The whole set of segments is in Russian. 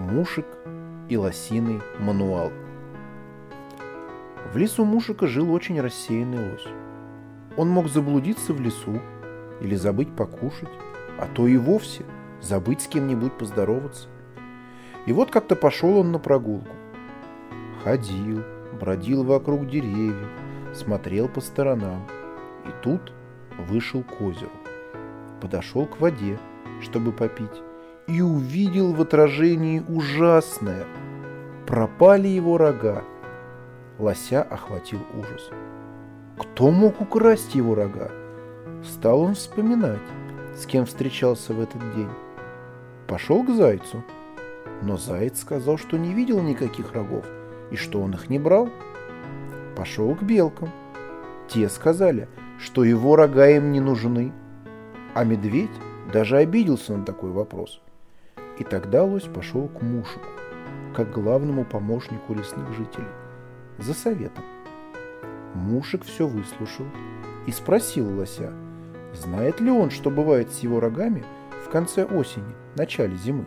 Мушек и лосиный мануал. В лесу Мушика жил очень рассеянный лось. Он мог заблудиться в лесу или забыть покушать, а то и вовсе забыть с кем-нибудь поздороваться. И вот как-то пошел он на прогулку. Ходил, бродил вокруг деревьев, смотрел по сторонам. И тут вышел к озеру. Подошел к воде, чтобы попить, и увидел в отражении ужасное. Пропали его рога. Лося охватил ужас. Кто мог украсть его рога? Стал он вспоминать, с кем встречался в этот день. Пошел к зайцу, но заяц сказал, что не видел никаких рогов и что он их не брал. Пошел к белкам. Те сказали, что его рога им не нужны. А медведь даже обиделся на такой вопрос. И тогда лось пошел к Мушику, как главному помощнику лесных жителей, за советом. Мушек все выслушал и спросил лося, знает ли он, что бывает с его рогами в конце осени, начале зимы.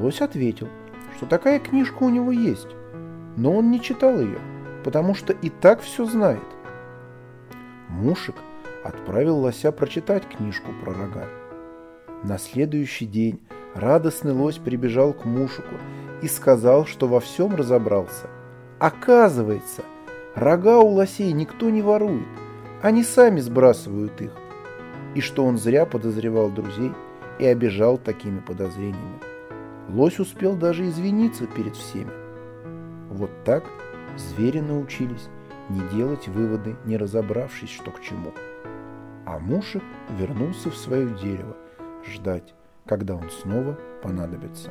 Лось ответил, что такая книжка у него есть, но он не читал ее, потому что и так все знает. Мушек отправил лося прочитать книжку про рога. На следующий день радостный лось прибежал к Мушику и сказал, что во всем разобрался. Оказывается, рога у лосей никто не ворует, они сами сбрасывают их. И что он зря подозревал друзей и обижал такими подозрениями. Лось успел даже извиниться перед всеми. Вот так звери научились не делать выводы, не разобравшись, что к чему. А Мушек вернулся в свое дерево, ждать, когда он снова понадобится.